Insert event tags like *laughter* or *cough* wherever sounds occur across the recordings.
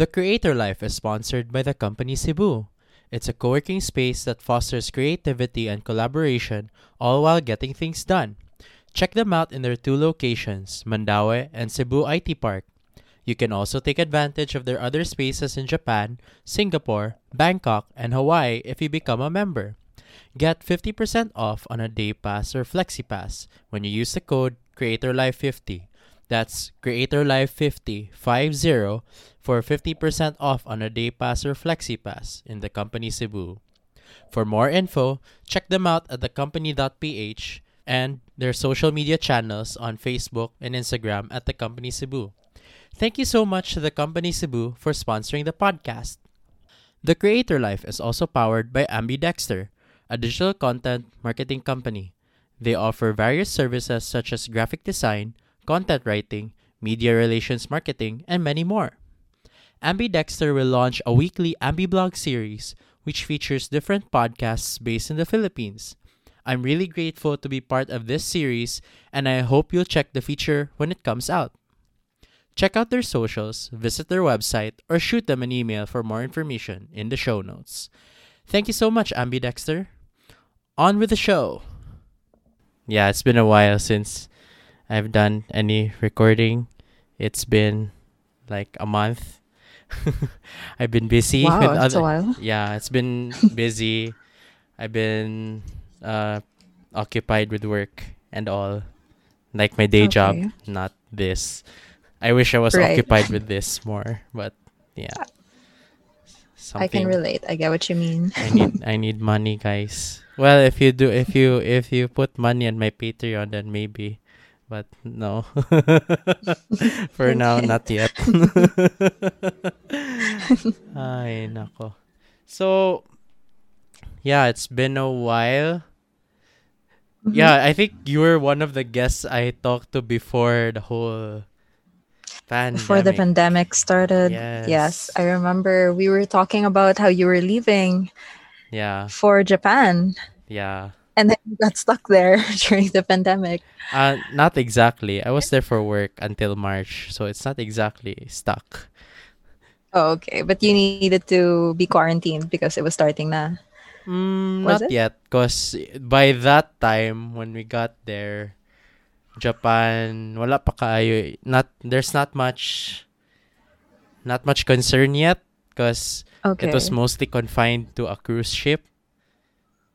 The Creator Life is sponsored by the company Cebu. It's a co working space that fosters creativity and collaboration, all while getting things done. Check them out in their two locations, Mandaue and Cebu IT Park. You can also take advantage of their other spaces in Japan, Singapore, Bangkok, and Hawaii if you become a member. Get 50% off on a day pass or flexi pass when you use the code CreatorLife50. That's CreatorLife50 50 for 50% off on a day pass or flexi pass in the company Cebu. For more info, check them out at thecompany.ph and their social media channels on Facebook and Instagram at the company Cebu. Thank you so much to the company Cebu for sponsoring the podcast. The Creator Life is also powered by Ambidextr, a digital content marketing company. They offer various services such as graphic design, content writing, media relations marketing, and many more. Ambidextr will launch a weekly Ambiblog series which features different podcasts based in the Philippines. I'm really grateful to be part of this series and I hope you'll check the feature when it comes out. Check out their socials, visit their website, or shoot them an email for more information in the show notes. Thank you so much, Ambidextr. On with the show. Yeah, it's been a while since I've done any recording. It's been like a month. *laughs* I've been busy Wow, with that's other a while. Yeah, it's been *laughs* busy. I've been uh occupied with work and all. Like my day job, not this. I wish I was Right. occupied with this more, but yeah. Something. I can relate. I get what you mean. I need I need money, guys. Well, if you do if you if you put money on my Patreon then maybe. But no. *laughs* For now not yet. *laughs* Ay, nako. So yeah, it's been a while. Mhm. Yeah, I think you were one of the guests I talked to before the whole pandemic. Before the pandemic started. Yes. Yes. I remember we were talking about how you were leaving Yeah, for Japan yeah. And then you got stuck there *laughs* during the pandemic. Uh, not exactly. I was there for work until March, so it's not exactly stuck. Oh, okay. But you needed to be quarantined because it was starting na. Mm, Was not it? yet, cause by that time when we got there, Japan wala pa kaayo. Not there's not much, not much concern yet, cause Okay. it was mostly confined to a cruise ship.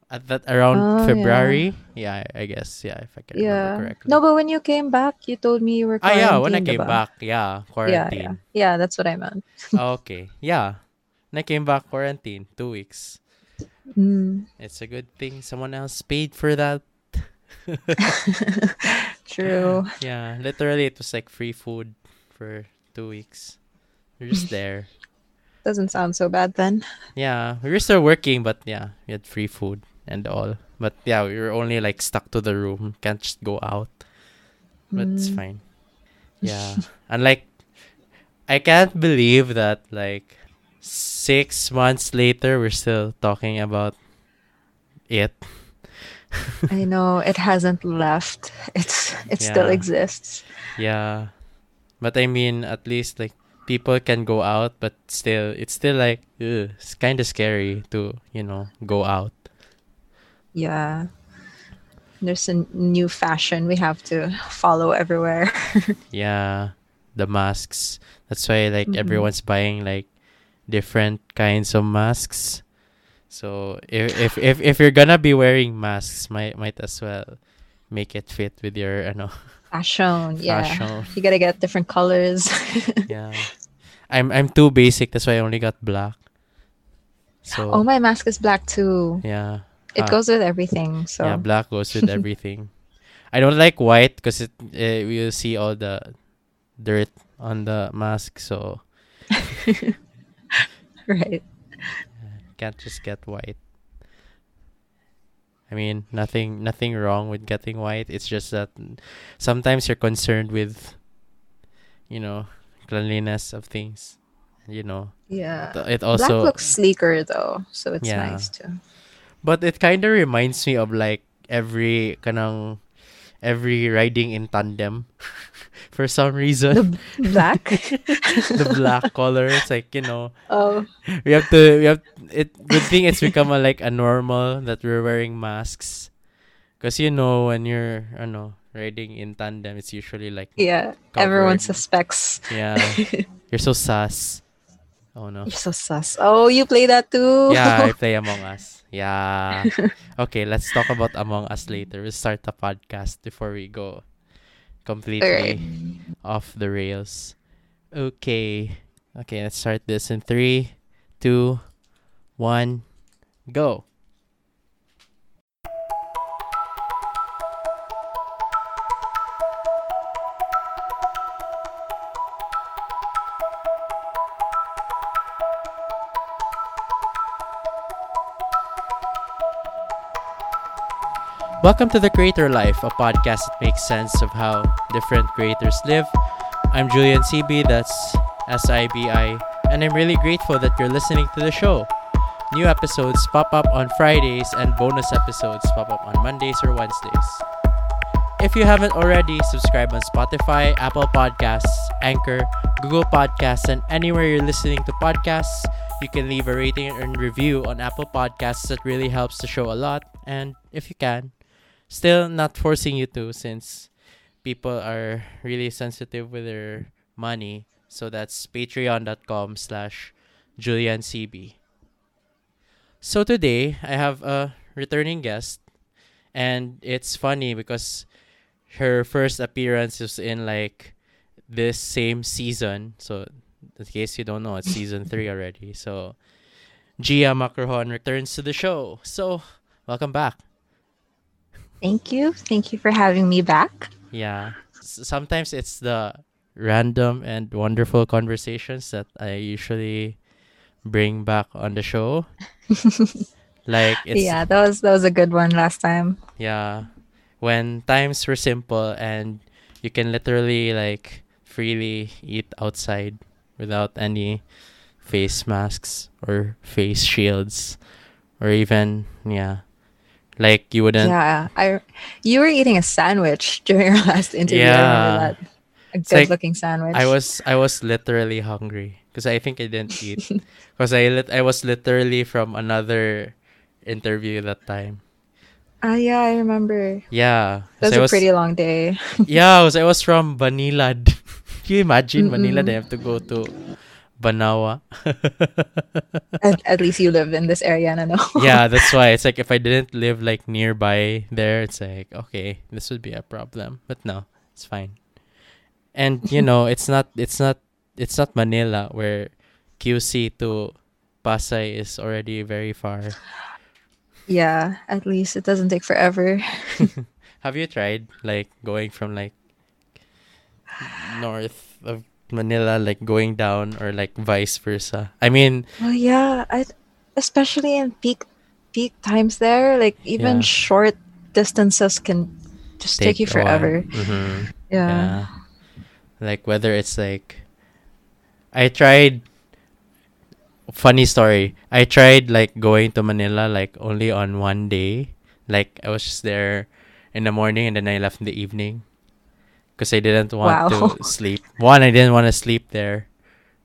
At that around Oh. February, yeah. I guess yeah, if I can yeah. remember correctly. No, but when you came back, you told me you were ah yeah, when I came diba? back, yeah, Yeah, yeah. Yeah, that's what I meant. *laughs* okay, yeah. When I came back quarantine, two weeks. Mm, It's a good thing someone else paid for that. *laughs* true. Yeah, literally it was like free food for two weeks. We're just there. *laughs* Doesn't sound so bad then. Yeah, we were still working, but yeah, we had free food and all. But yeah, we were only like stuck to the room. Can't just go out. But it's Mm. fine. *laughs* Yeah. and like, I can't believe that like six months later, we're still talking about it. *laughs* I know it hasn't left. It's it still exists. Yeah. But I mean, at least like people can go out, but still, it's still like, ugh, it's kind of scary to, you know, go out. Yeah. There's a new fashion we have to follow everywhere. *laughs* Yeah. The masks. That's why like Mhm. everyone's buying like different kinds of masks. So if if if, if you're gonna be wearing masks, might might as well make it fit with your ano *laughs* Fashion, yeah. fashion. You gotta get different colors. *laughs* Yeah. I'm I'm too basic, that's why I only got black. So oh, my mask is black too. yeah. It Ah. goes with everything. So Yeah, black goes with *laughs* everything. I don't like white because it uh, see all the dirt on the mask, so *laughs* right. can't just get white. I mean, nothing nothing wrong with getting white. It's just that sometimes you're concerned with you know, cleanliness of things. You know, Yeah. it black also looks sleeker though, so it's Yeah. nice too. But it kind of reminds me of like every kanang every riding in tandem. *laughs* for some reason. The black. *laughs* the black color. It's like you know oh, we have to we have it. Good thing it's become a, like a normal that we're wearing masks, because you know when you're I know riding in tandem, it's usually like yeah. Everyone suspects. yeah *laughs* you're so sus. Oh no. You're so sus. Oh, you play that too. Yeah, I play Among Us. Yeah. *laughs* Okay, let's talk about Among Us later. We'll start the podcast before we go completely Alright. off the rails. Okay. Okay, let's start this in three, two, one, go. Welcome to The Creator Life, a podcast that makes sense of how different creators live. I'm Jullian Sibi, that's S I B I, and I'm really grateful that you're listening to the show. New episodes pop up on Fridays, and bonus episodes pop up on Mondays or Wednesdays. If you haven't already, subscribe on Spotify, Apple Podcasts, Anchor, Google Podcasts, and anywhere you're listening to podcasts. You can leave a rating and review on Apple Podcasts. That really helps the show a lot. And if you can, still not forcing you to since people are really sensitive with their money. So that's patreon.com slash julliansibi. So today I have a returning guest and it's funny because her first appearance is in like this same season. So in case you don't know, it's season three already. So Gia Macrohon returns to the show. So welcome back. Thank you. Thank you for having me back. Yeah. Sometimes it's the random and wonderful conversations that I usually bring back on the show. *laughs* like it's yeah, that was that was a good one last time. yeah. When times were simple and you can literally like freely eat outside without any face masks or face shields or even yeah. Like you wouldn't Yeah, I you were eating a sandwich *laughs* during our last interview. Yeah. A It's like, good looking sandwich. I was I was literally hungry because I think I didn't eat *laughs* because I lit- I was literally from another interview that time. Ah, yeah, I remember. Yeah, That was I a was pretty long day. *laughs* yeah, I was I was from Banilad. Can you imagine Manila? They have to go to Banawa. *laughs* at, at least you live in this area, na no? yeah, *laughs* that's why it's like if I didn't live like nearby there, it's like okay, this would be a problem. But no, it's fine. And you know, *laughs* it's not it's not it's not Manila where QC to Pasay is already very far. yeah, at least it doesn't take forever. Have you tried like going from like north of Manila, like going down, or like vice versa? I mean, Well, yeah, I especially in peak peak times there, like even Yeah. short distances can just take, you a while. forever. Mhm. Yeah. Yeah. Like whether it's like I tried funny story. I tried like going to Manila like only on one day. Like I was just there in the morning and then I left in the evening because I didn't want Wow. to *laughs* sleep. One, I didn't want to sleep there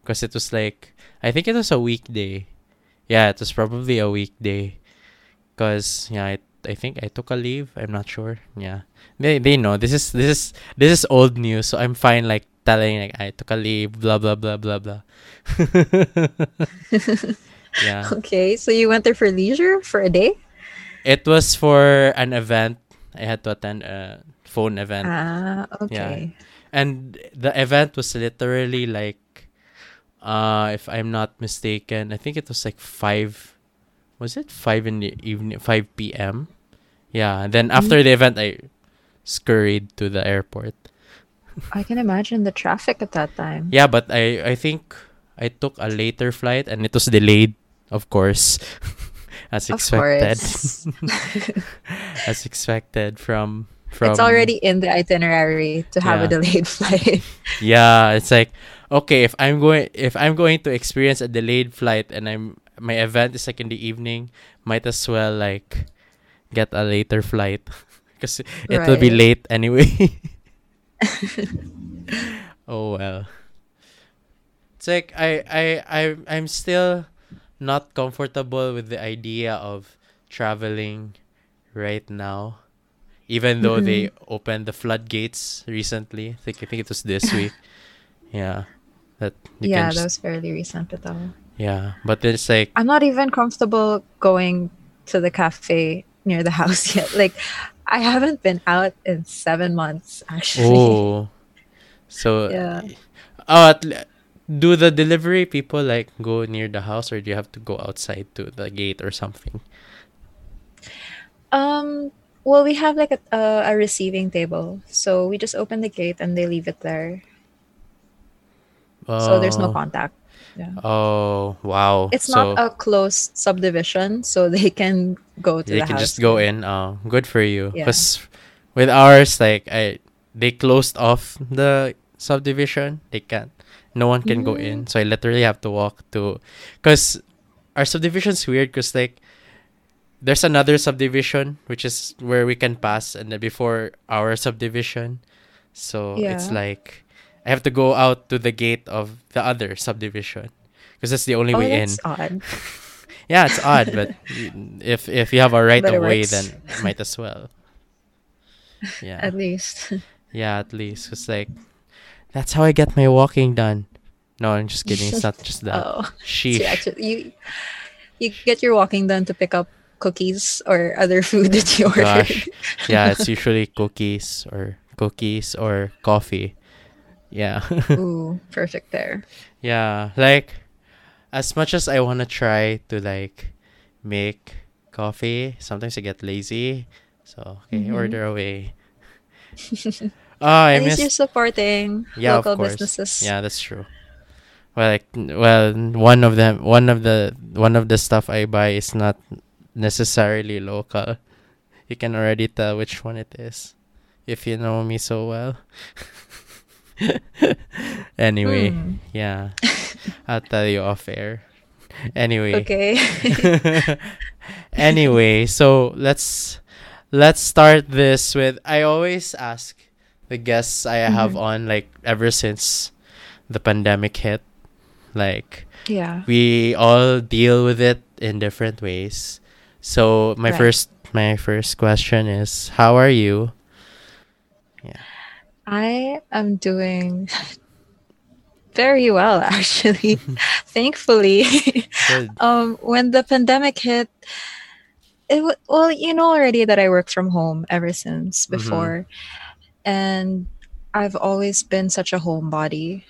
because it was like I think it was a weekday. Yeah, it was probably a weekday because yeah, I I think I took a leave. I'm not sure. Yeah, they they know this is this is this is old news, so I'm fine like telling like I took a leave, blah blah blah blah blah. *laughs* yeah, *laughs* Okay, so you went there for leisure for a day? it was for an event. I had to attend a phone event, Ah, okay. and the event was literally like, uh, if I'm not mistaken, I think it was like five. Was it five in the evening? Five p.m. Yeah. and Then after the event, I scurried to the airport. I can imagine the traffic at that time. Yeah, but I I think I took a later flight and it was delayed, of course, *laughs* as Of expected. course. *laughs* as expected from from. it's already in the itinerary to have a delayed *laughs* flight. Yeah, it's like okay if I'm going if I'm going to experience a delayed flight and I'm my event is like in the evening, might as well like get a later flight *laughs* because it will be late anyway. *laughs* oh well. It's like I I I I'm still not comfortable with the idea of traveling right now. Even though they opened the floodgates recently. I think I think it was this *laughs* week. yeah. That yeah, that just, was fairly recent at all. yeah. But it's like I'm not even comfortable going to the cafe near the *laughs* house yet. Like, I haven't been out in seven months, actually. oh *laughs* so Yeah. oh at, le- do the delivery people like go near the house or do you have to go outside to the gate or something? Um. Well, we have like a, a, a receiving table, so we just open the gate and they leave it there. So there's no Oh. contact. Yeah. Oh wow! It's so not a closed subdivision, so they can go to they the can just go in. Oh, good for you. Yeah. Because with ours, like I, they closed off the subdivision. They can't. No one can go in. Mm-hmm. So I literally have to walk to, because our subdivision's weird. Because like, there's another subdivision which is where we can pass, and then before our subdivision, so it's like I have to go out to the gate of the other subdivision. Because that's the only Oh, way in. odd. *laughs* Yeah, it's odd, but *laughs* if if you have a right But of way, then might as well. *laughs* Yeah, At least. yeah, at least it's like that's how I get my walking done. No, I'm just kidding. It's not just that. oh. So you actually, you you get your walking done to pick up cookies or other *laughs* food that you ordered. Gosh, yeah, it's usually cookies or cookies or coffee. Yeah, *laughs* Ooh, perfect there. yeah. Like as much as I wanna try to like make coffee, sometimes I get lazy. So okay, Mhm. order away. Oh, *laughs* I At least you're supporting yeah, local of course. businesses. Yeah, that's true. Well, like, well, one of them, one of the, one of the stuff I buy is not necessarily local. You can already tell which one it is, if you know me so well. *laughs* anyway, Hmm. yeah, I'll tell you off air. Anyway, Okay. *laughs* anyway, so let's let's start this with I always ask the guests I have Mhm. on like ever since the pandemic hit. Like yeah. we all deal with it in different ways. So my Right. first my first question is how are you? Yeah. I am doing *laughs* very well *laughs* actually. *laughs* Thankfully. Um when the pandemic hit it w- well you know already that I work from home ever since Mhm. before and I've always been such a homebody.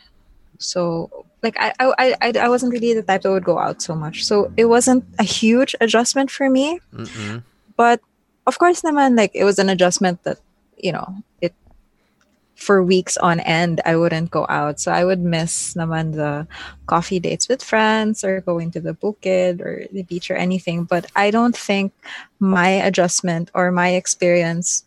So like I, I I I wasn't really the type that would go out so much. So it wasn't a huge adjustment for me. Mm-mm. But of course, naman, like it was an adjustment that you know it for weeks on end. I wouldn't go out, so I would miss naman the coffee dates with friends or going to the bukid or the beach or anything. But I don't think my adjustment or my experience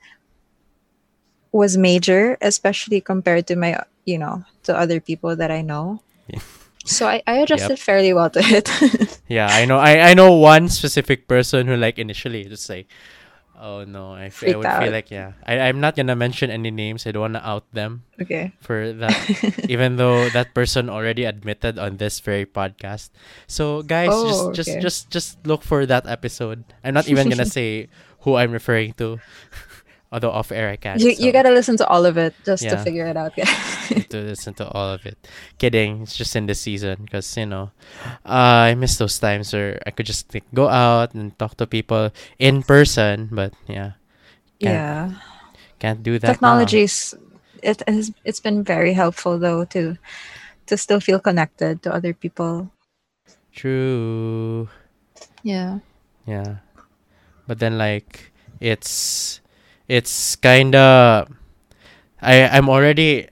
was major, especially compared to my you know to other people that I know. Yeah. So I, I adjusted fairly well to it. *laughs* Yeah, I know. I, I know one specific person who like initially just like, oh no, I, f- I would feel like yeah. I I'm not gonna mention any names. I don't wanna out them okay. for that, *laughs* even though that person already admitted on this very podcast. So guys, Oh, just just okay. just just look for that episode. I'm not even gonna *laughs* say who I'm referring to, although off air I can. You, you so gotta listen to all of it just to figure it out. *laughs* need to listen to all of it. Kidding, it's just in the season because you know, uh, I miss those times where I could just like, go out and talk to people in person. But yeah, Can't- yeah. can't do that. now. Technologies it has it's been very helpful though to to still feel connected to other people. True. Yeah. Yeah, but then like it's it's kind of I I'm already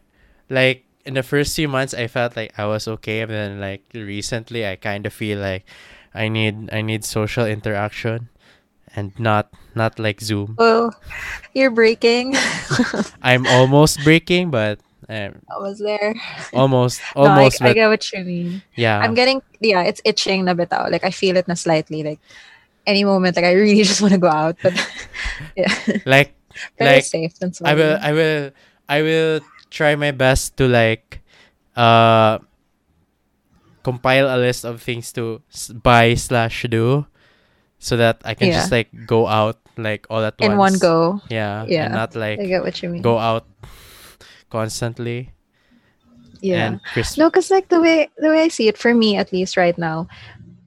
like in the first few months I felt like I was okay, but then like recently I kind of feel like I need I need social interaction and not not like Zoom. Well, you're breaking. *laughs* I'm almost breaking, but um, I was there. almost almost. *laughs* No, I, I get what you mean. yeah. I'm getting yeah, it's itching na bitaw. Like I feel it na slightly. Like any moment, like I really *laughs* just want to go out, but yeah, like like safe I will. I will I will try my best to like uh compile a list of things to buy slash do so that I can Yeah. just like go out like all at In once. In one go. Yeah. Yeah, And not like I get what you mean. go out constantly. yeah. No, because like the way the way I see it, for me at least right now,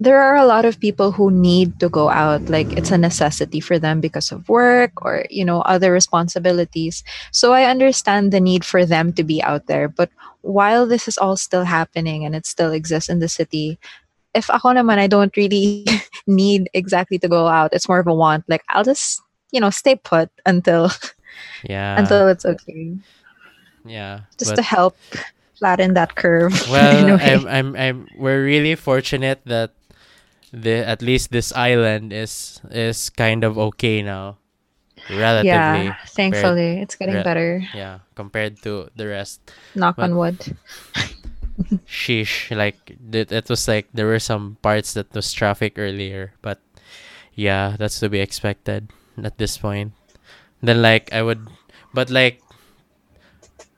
there are a lot of people who need to go out. Like it's a necessity for them because of work or you know other responsibilities. So I understand the need for them to be out there. But while this is all still happening and it still exists in the city, if ako naman, I don't really *laughs* need exactly to go out. It's more of a want. Like I'll just you know stay put until yeah. until it's okay, yeah. just but- to help flatten that curve. *laughs* Well. I'm, I'm, I'm, we're really fortunate that the at least this island is is kind of okay now, relatively. yeah, thankfully it's getting re- better. Yeah, compared to the rest. Knock but- on wood. *laughs* Sheesh, like it, it was like there were some parts that was traffic earlier, but yeah, that's to be expected at this point. Then like I would, but like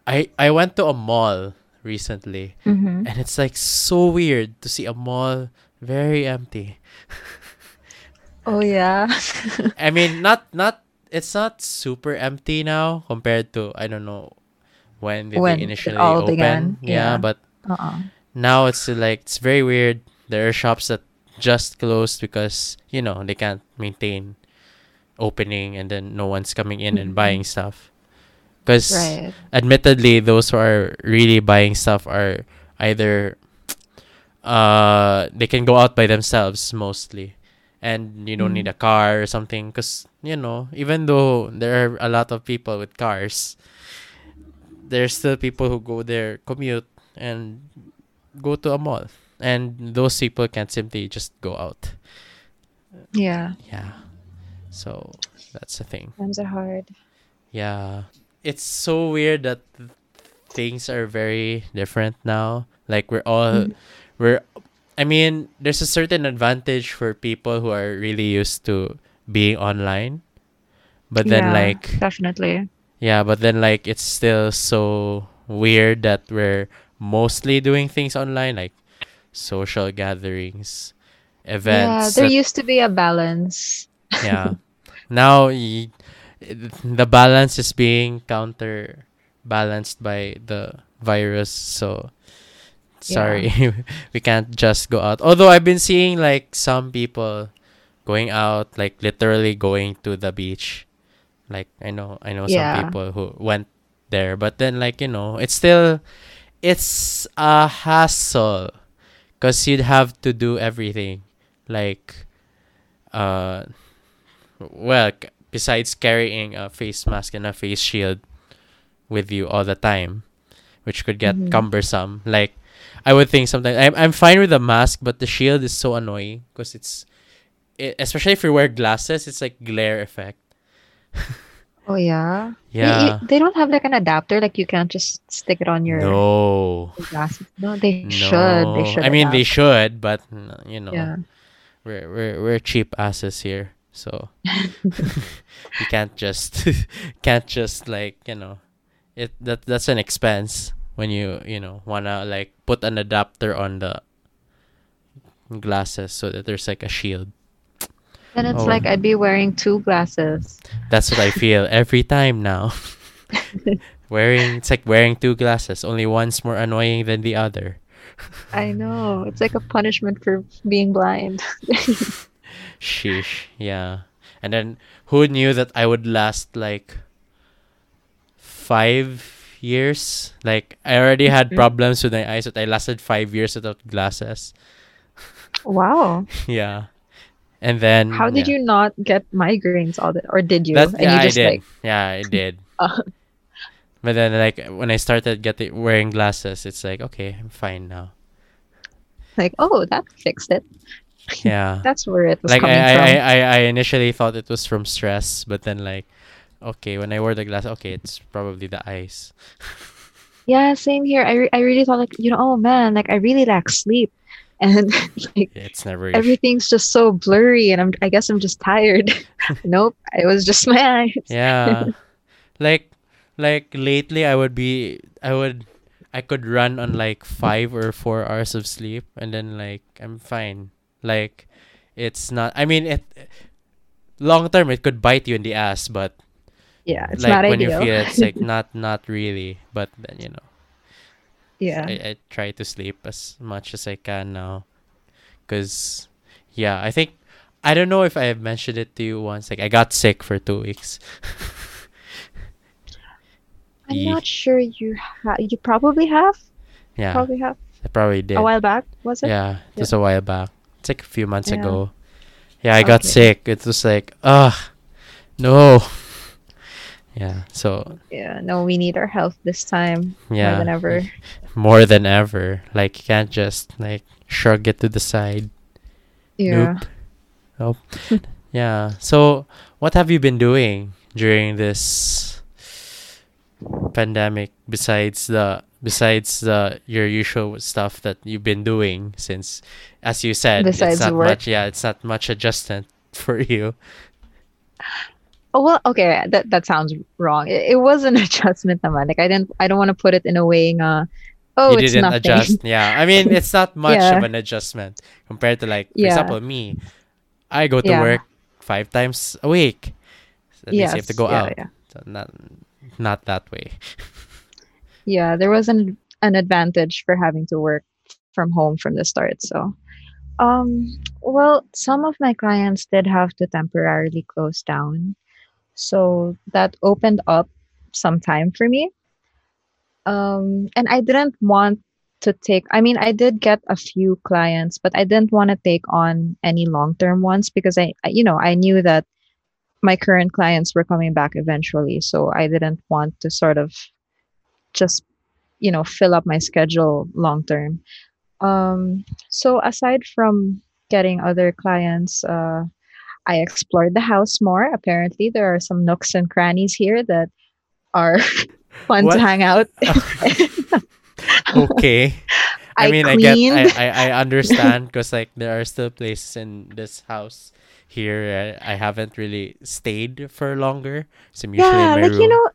I I went to a mall recently Mm-hmm. and it's like so weird to see a mall very empty. *laughs* Oh yeah. *laughs* I mean, not not it's not super empty now compared to I don't know when did When they it initially all open. began, Yeah, yeah. but uh-uh. now it's like it's very weird. There are shops that just closed because you know they can't maintain opening, and then no one's coming in and buying stuff. Because Right. admittedly, those who are really buying stuff are either uh they can go out by themselves mostly, and you don't need Mhm. a car or something. Because you know, even though there are a lot of people with cars, there's still people who go there commute and go to a mall, and those people can't simply just go out. Yeah. Yeah, so that's the thing. Times are hard. Yeah. It's so weird that th- things are very different now. Like we're all Mhm. We're I mean, there's a certain advantage for people who are really used to being online. But then Yeah, like definitely. yeah, but then like it's still so weird that we're mostly doing things online like social gatherings, events. Yeah, there that- used to be a balance. yeah. *laughs* Now y- the balance is being counterbalanced by the virus, so sorry, *laughs* we can't just go out. Although I've been seeing like some people going out, like literally going to the beach. Like I know, I know Yeah. some people who went there, but then like you know, it's still, it's a hassle, cause you'd have to do everything, like, uh, well, c- besides carrying a face mask and a face shield with you all the time, which could get Mhm. cumbersome. Like, I would think sometimes I'm I'm fine with the mask, but the shield is so annoying because it's, it, especially if you wear glasses, it's like glare effect. Oh yeah. They- Yeah. They, don't have like an adapter. Like you can't just stick it on your No. glasses. No, they No. should. They should. I mean, they should, but you know, Yeah. we're we're we're cheap asses here, so *laughs* *laughs* you can't just *laughs* can't just like you know, it that that's an expense when you you know wanna like put an adapter on the glasses so that there's like a shield. Then it's Oh. like I'd be wearing two glasses. That's what I feel every time now. *laughs* wearing it's like wearing two glasses. Only one's more annoying than the other. I know. It's like a punishment for being blind. *laughs* Sheesh. Yeah. And then who knew that I would last like five years? Like I already had Mhm. problems with my eyes, but I lasted five years without glasses. wow. *laughs* Yeah. And then How did yeah. you not get migraines all the or did you? That, and yeah, you just I did. like yeah, I did. *laughs* Uh. But then like when I started getting wearing glasses, it's like okay, I'm fine now. like, oh, that fixed it. Yeah. *laughs* That's where it was like coming I, from. I, I I initially thought it was from stress, but then like okay, when I wore the glass, okay, it's probably the eyes. *laughs* Yeah, same here. I, re- I really thought like, you know, oh man, like I really lack sleep. *laughs* And like It's never everything's just so blurry and I'm I guess I'm just tired. *laughs* nope, it was just my eyes. Yeah. like like lately I would be I would I could run on like five or four hours of sleep and then like I'm fine. Like it's not I mean it long term it could bite you in the ass, but Yeah, it's like not when ideal. you feel it, it's like *laughs* not not really. But then you know yeah. I, I try to sleep as much as I can now. Cause yeah, I think I don't know if I have mentioned it to you once. Like I got sick for two weeks. *laughs* I'm not sure you ha- you probably have. Yeah, Probably have. I probably did. A while back, was it? Yeah, just a while back. It's like a few months Yeah. ago. Yeah, I oh, got Okay. sick. It was like, ugh, no. Yeah, so Yeah, no, we need our health this time yeah, more than ever. more than ever. Like you can't just like shrug it to the side. Yeah. Nope. *laughs* yeah. So, what have you been doing during this pandemic besides the besides the your usual stuff that you've been doing since as you said Besides it's not work? much yeah, it's not much adjustment *laughs* for you. Oh well, okay, that that sounds wrong. It, it was an *laughs* adjustment naman. Like I didn't I don't want to put it in a way uh oh you it's didn't nothing. adjust. *laughs* Yeah. I mean, it's not *laughs* much Yeah. of an adjustment compared to like for Yeah. example me. I go to Yeah. work 5 times a week. So that means you have to go yeah, out. yeah. So not not that way. Yeah, there was an an advantage for having to work from home from the start. So, um, well, some of my clients did have to temporarily close down. So that opened up some time for me. Um, and I didn't want to take, I mean, I did get a few clients, but I didn't want to take on any long-term ones because I, you know, I knew that my current clients were coming back eventually. So I didn't want to sort of just you know fill up my schedule long term um so aside from getting other clients uh i explored the house more apparently there are some nooks and crannies here that are *laughs* fun What? to hang out *laughs* *laughs* okay. I, I mean, I get. I, I, I understand because like there are still places in this house here I, I haven't really stayed for longer. So I'm usually yeah like room. you know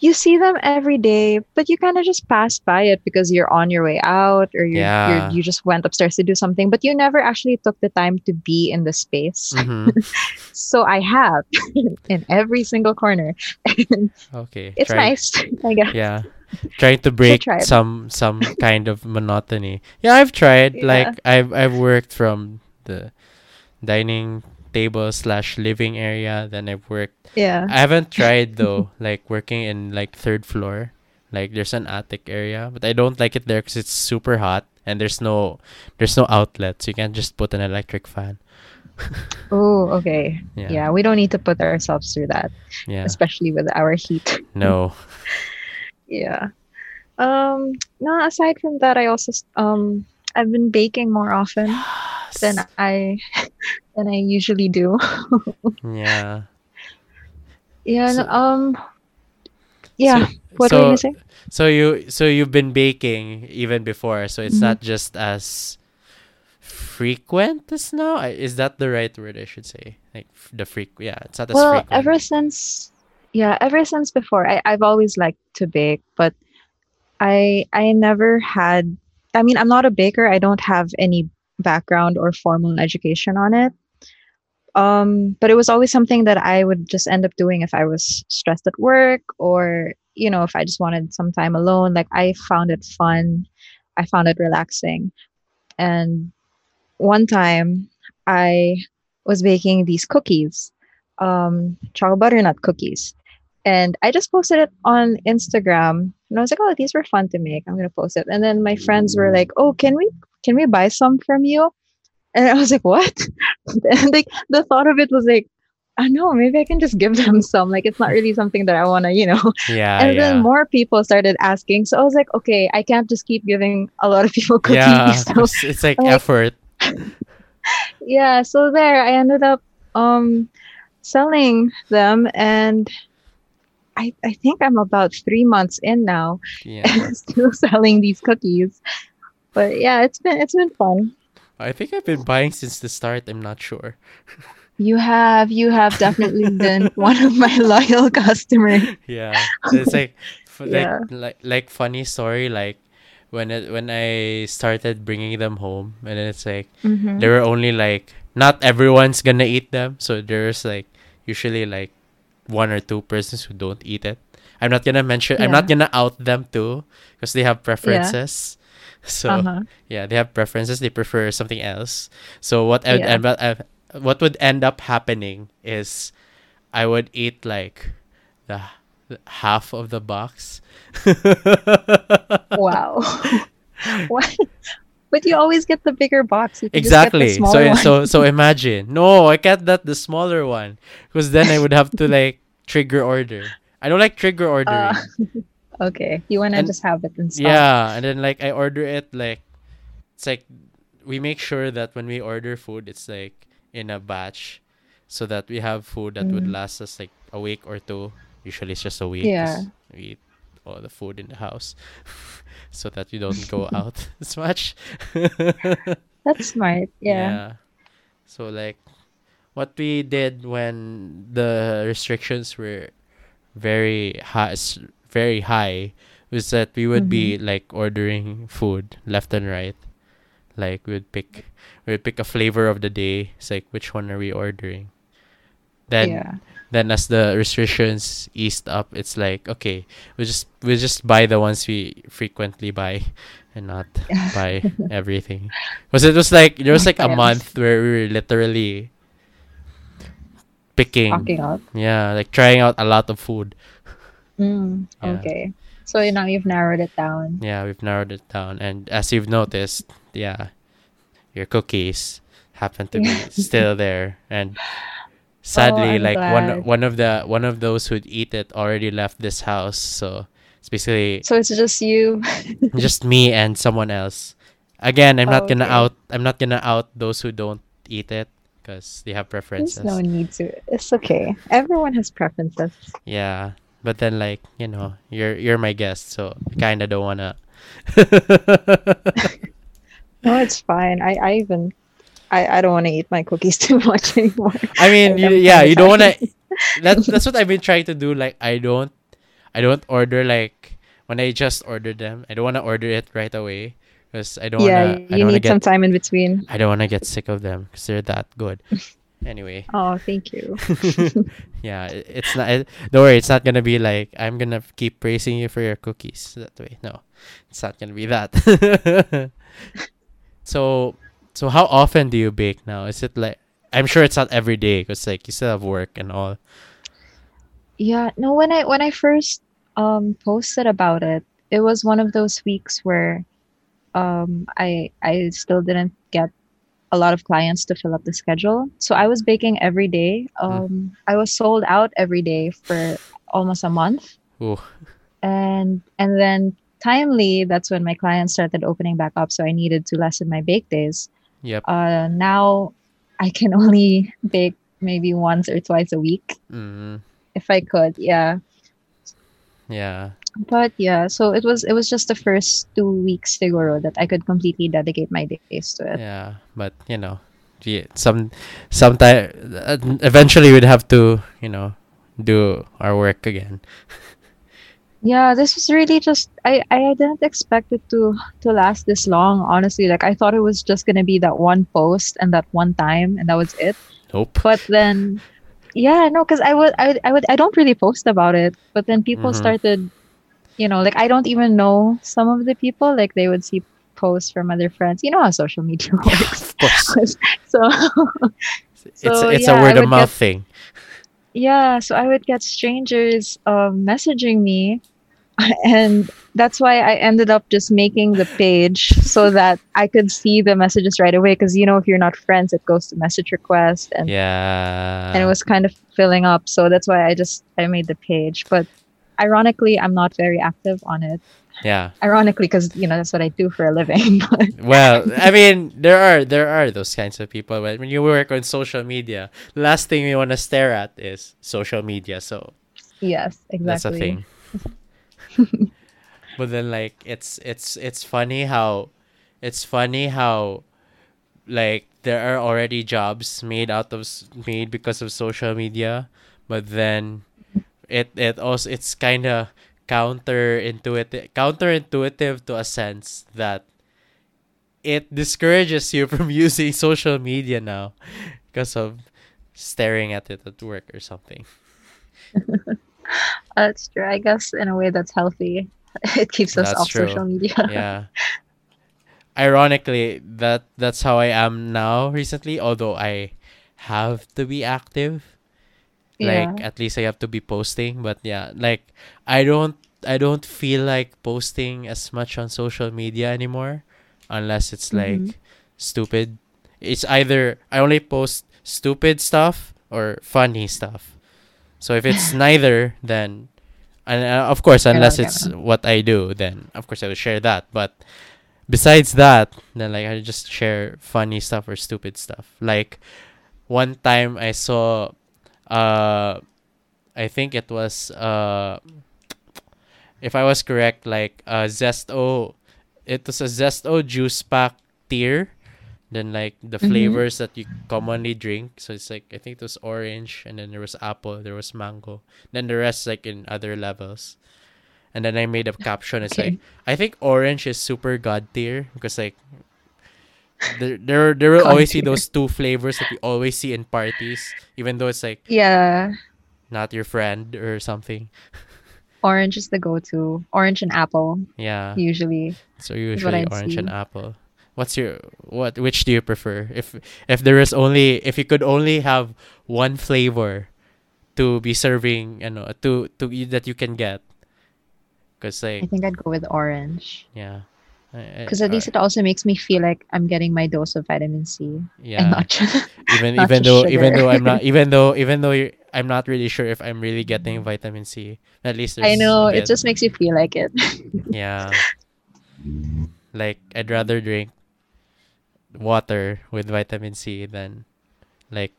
you see them every day but you kind of just pass by it because you're on your way out or you're, Yeah. you're you just went upstairs to do something but you never actually took the time to be in the space Mhm. *laughs* so i have *laughs* in every single corner *laughs* Okay. it's try- nice i guess Yeah. Trying to break some some kind of monotony. Yeah, I've tried. Yeah. Like I've I've worked from the dining table slash living area. Then I've worked yeah I haven't tried though, *laughs* like working in like third floor. Like there's an attic area, but I don't like it there because it's super hot and there's no there's no outlet, so you can't just put an electric fan. *laughs* oh okay Yeah, yeah. we don't need to put ourselves through that yeah. especially with our heat *laughs* No, yeah um no aside from that i also um i've been baking more often than i *laughs* than i usually do yeah. *laughs* yeah So- um yeah So, what so, were you gonna So you so you've been baking even before, so it's Mhm. not just as frequent as now. Is that the right word I should say? Like the freak. yeah, it's not as well frequent. ever since yeah ever since before I, i've always liked to bake but i i never had i mean i'm not a baker. I don't have any background or formal education on it. Um but it was always something that i would just end up doing if i was stressed at work or you know if i just wanted some time alone. Like i found it fun. I found it relaxing. And one time i was baking these cookies um chocolate butternut cookies. And i just posted it on instagram and i was like oh these were fun to make. I'm gonna post it. And then my friends were like oh can we can we buy some from you? And i was like what? *laughs* And like the thought of it was like i know maybe i can just give them *laughs* some. Like it's not really something that i want to you know. *laughs* Yeah, and yeah. then more people started asking. So i was like okay i can't just keep giving a lot of people cookies. Yeah, so it's, it's like like- effort. yeah so there i ended up um selling them. And i i think i'm about three months in now Yeah. *laughs* still selling these cookies but yeah it's been it's been fun I think I've been buying since the start. I'm not sure. *laughs* You have, you have definitely been *laughs* one of my loyal customers. Yeah, it's like, f- Yeah. like, like, like funny story. Like when it when I started bringing them home, and then it's like Mhm. there were only like not everyone's gonna eat them, so there's like usually like one or two persons who don't eat it. I'm not gonna mention. I'm not gonna out them too, because they have preferences. So Uh-huh. yeah, they have preferences. They prefer something else. So what I, Yeah. I, I- what would end up happening is I would eat like the, the half of the box. *laughs* Wow. *laughs* What? But you always get the bigger box. You can just get the exactly. So one. so *laughs* so imagine. No, I can't that the smaller one because then I would have to like trigger order. I don't like trigger ordering. Uh, *laughs* okay, you wanna And- just have it in stock. Yeah, and then like I order it like it's like we make sure that when we order food it's like in a batch so that we have food that would Mm. last us like a week or two. Usually it's just a week. Yeah. We eat all the food in the house *laughs* so that you don't go *laughs* out *laughs* as much. *laughs* That's smart. Yeah. yeah. So like what we did when the restrictions were very high very high was that we would be mm-hmm. like ordering food left and right. Like we'd pick we'd pick a flavor of the day. It's like which one are we ordering? Then yeah. Then as the restrictions eased up, it's like okay, we just we just buy the ones we frequently buy, and not *laughs* buy everything. Because it was like there was like a month where we were literally picking, yeah, like trying out a lot of food. Mm, *laughs* Yeah. Okay. So now you've narrowed it down. Yeah, we've narrowed it down, and as you've noticed, yeah, your cookies happen to be *laughs* still there, and sadly, Oh, like one glad. one of the one of those who'd eat it already left this house, so it's basically So it's just you. *laughs* just me and someone else. Again, I'm Oh, not gonna okay. out. I'm not gonna out those who don't eat it because they have There's preferences. no need to. It's okay. Everyone has preferences. Yeah, but then like you know, you're you're my guest, so I kind of don't wanna. *laughs* *laughs* No, it's fine. I, I even I, I don't want to eat my cookies *laughs* too much anymore. I mean, you, yeah, you don't wanna. *laughs* That's that's what *laughs* I've been trying to do. Like I don't, I don't order like when I just order them. I don't wanna order it right away because I don't yeah, wanna. I you need some time in between. I don't wanna get sick of them because they're that good. Anyway. Oh, thank you. yeah, i- it's not. It, don't worry, it's not gonna be like I'm gonna keep praising you for your cookies that way. No, it's not gonna be that. so, so how often do you bake now? Is it like I'm sure it's not every day because like you still have work and all. Yeah, no, when I when I first um posted about it, it was one of those weeks where um I I still didn't get a lot of clients to fill up the schedule. So I was baking every day. Um I was sold out every day for almost a month. Ooh. And and then timely, that's when my clients started opening back up, so I needed to lessen my bake days. Yep. Uh now I can *laughs* only bake maybe once or twice a week Mm, if I could. Yeah. yeah. But yeah, so it was it was just the first two weeks siguro that I could completely dedicate my days to it. Yeah. But you know, some sometime uh, eventually we'd have to you know do our work again. *laughs* Yeah, this was really just I I didn't expect it to to last this long, honestly. Like I thought it was just gonna be that one post and that one time and that was it. Nope. But then yeah, no, because I would I would I would I don't really post about it. But then people Mhm. started you know, like I don't even know some of the people. Like they would see posts from other friends. You know how social media works. of course. so it's So, it's yeah, a word of mouth get- thing. Yeah, so I would get strangers um, messaging me, *laughs* and that's why I ended up just making the page so that I could see the messages right away. Because you know, if you're not friends, it goes to message request, and Yeah. and it was kind of filling up. So that's why I just I made the page. But ironically, I'm not very active on it. Yeah. Ironically, because you know that's what I do for a living. *laughs* Well, I mean, there are there are those kinds of people. But when you work on social media, the last thing you want to stare at is social media. So yes, exactly. that's a thing. *laughs* but then, like, it's it's it's funny how it's funny how like there are already jobs made out of made because of social media, but then it it also it's kind of counterintuitive counterintuitive to a sense that it discourages you *laughs* from using social media now because of staring at it at work or something. *laughs* That's true. I guess in a way that's healthy. *laughs* It keeps us That's off true. social media. yeah. Ironically, that that's how I am now recently, although I have to be active. Like Yeah. at least I have to be posting, but yeah, like I don't I don't feel like posting as much on social media anymore unless it's like Mhm. stupid. It's either I only post stupid stuff or funny stuff. So if it's *laughs* neither, then and uh, of course unless it's what I do, then of course I will share that. But besides that, then like I just share funny stuff or stupid stuff. Like one time I saw uh I think it was uh if I was correct, like uh Zesto it was a Zesto juice pack tier. Then like the Mhm. flavors that you commonly drink. So it's like I think it was orange and then there was apple, there was mango. Then the rest like in other levels. And then I made a caption. It's like I think orange is super god tier because like there there there will always be those two flavors that you always see in parties, even though it's like Yeah. not your friend or something. Orange is the go-to. Orange and apple Yeah. usually. So usually orange and apple. What's your what which do you prefer? If if there is only if you could only have one flavor to be serving, you know, to to that you can get. Cuz like I think I'd go with orange. yeah. Because at least it also makes me feel like I'm getting my dose of vitamin C yeah. not just *laughs* even not *laughs* even though even though I'm not even though even though I'm not really sure if I'm really getting vitamin C. At least I know it just makes you feel like it. *laughs* Yeah. Like I'd rather drink water with vitamin C than like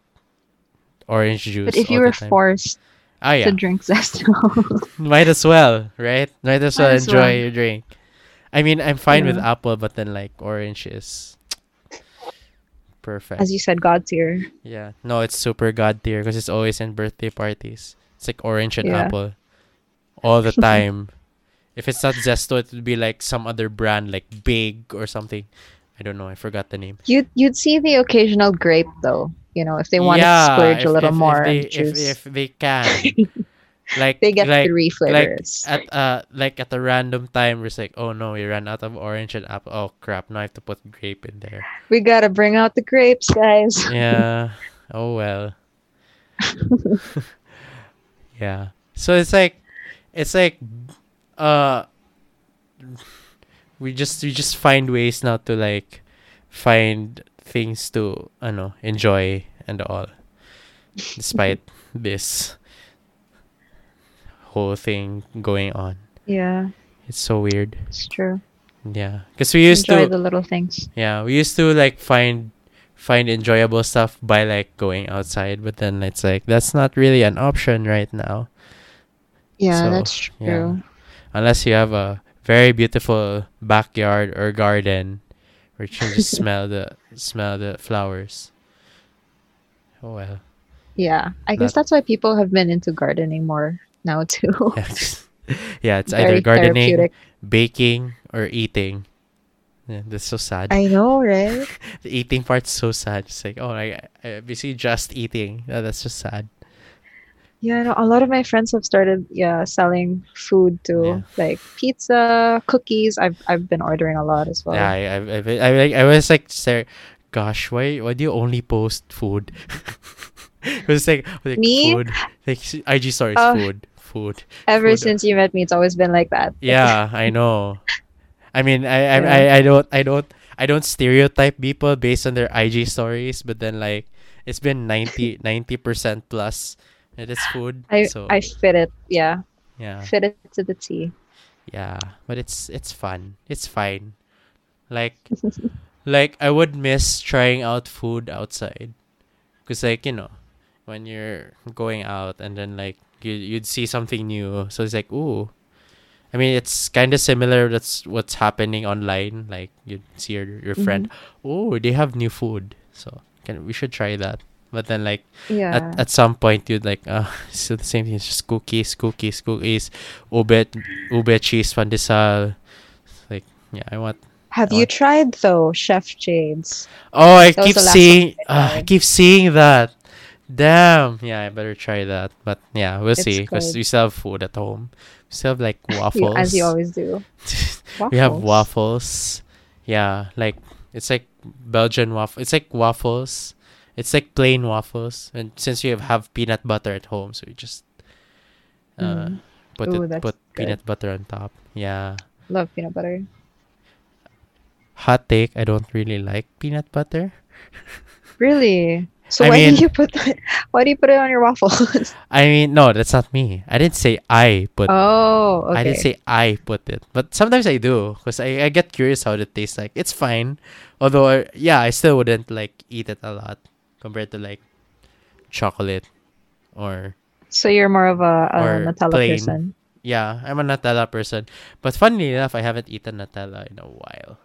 orange juice. But if you were forced ah yeah, to drink Zesto, might as well, right? Might as well Might as enjoy well. your drink. I mean, I'm fine with apple, but then like orange is perfect. as you said, God tier. yeah, no, it's super god tier because it's always in birthday parties. It's like orange and Yeah. apple all the *laughs* time. if it's not Zesto, it would be like some other brand, like Big or something. I don't know. I forgot the name. You'd you'd see the occasional grape though. You know, if they wanted yeah, to splurge if, a little if, more if they, if, if they can, *laughs* like they get like three flavors. at uh like at a random time, we're like, oh no, we ran out of orange and apple. Oh crap! Now I have to put grape in there. we gotta bring out the grapes, guys. *laughs* Yeah. oh well. *laughs* yeah. So it's like, it's like, uh, we just we just find ways now to like find things to I know enjoy and all, despite *laughs* this whole thing going on. Yeah, It's so weird. it's true. Yeah, because we used Enjoy to the little things. yeah, we used to like find find enjoyable stuff by like going outside, but then it's like that's not really an option right now. Yeah, So, that's true. yeah. Unless you have a very beautiful backyard or garden where you can just *laughs* smell the smell the flowers. Oh well. Yeah, I guess that's why people have been into gardening more now too. *laughs* Yeah, it's, yeah, it's Very either gardening, baking, or eating. Yeah, that's so sad. I know, right? *laughs* the eating part's so sad. It's like, oh, I, I basically just eating. Yeah, that's just sad. Yeah, no, a lot of my friends have started yeah selling food too, Yeah. like pizza, cookies. I've I've been ordering a lot as well. Yeah, I, I, I, I, like- I was like, stare, gosh, why, why do you only post food? *laughs* it was like, like Me? food, like IG stories, Uh, food, food. Ever food. since you met me, it's always been like that. Yeah, I know. I mean, I, I, Yeah. I, I don't, I don't, I don't stereotype people based on their IG stories, but then like, it's been 90 *laughs* percent plus. It is food. I so I fit it. Yeah, yeah. fit it to the T. Yeah, but it's it's fun. It's fine. Like *laughs* like I would miss trying out food outside. Cuz like, you know, when you're going out and then like you you'd see something new. So it's like, "Ooh, I mean, it's kind of similar. That's what's happening online. Like you see your your friend, oh, they have new food, so can we should try that. But then like Yeah. at, at some point you'd like uh *laughs* so the same thing it's just cookies cookies cookies ube ube cheese pandesal like yeah i want Have I you want- tried though, Chef Jade's? oh i keep seeing uh, i keep seeing that damn yeah i better try that but yeah we'll It's see because we still have food at home we still have like *laughs* waffles as you always do. *laughs* we have Waffles. yeah like it's like belgian waffle it's like waffles it's like plain waffles and since we have, have peanut butter at home so we just uh Mm. put Ooh, it put good. peanut butter on top yeah Love peanut butter. hot take i don't really like peanut butter *laughs* Really? So I why mean- do you put that, *laughs* why do you put it on your waffles? *laughs* i mean no that's not me i didn't say i put oh, okay. i didn't say i put it but sometimes i do because I, I get curious how it tastes like it's fine although uh, yeah i still wouldn't like eat it a lot compared to like chocolate or So you're more of a, a Nutella plain. person. Yeah, I'm a Nutella person. But funnily enough, I haven't eaten Nutella in a while.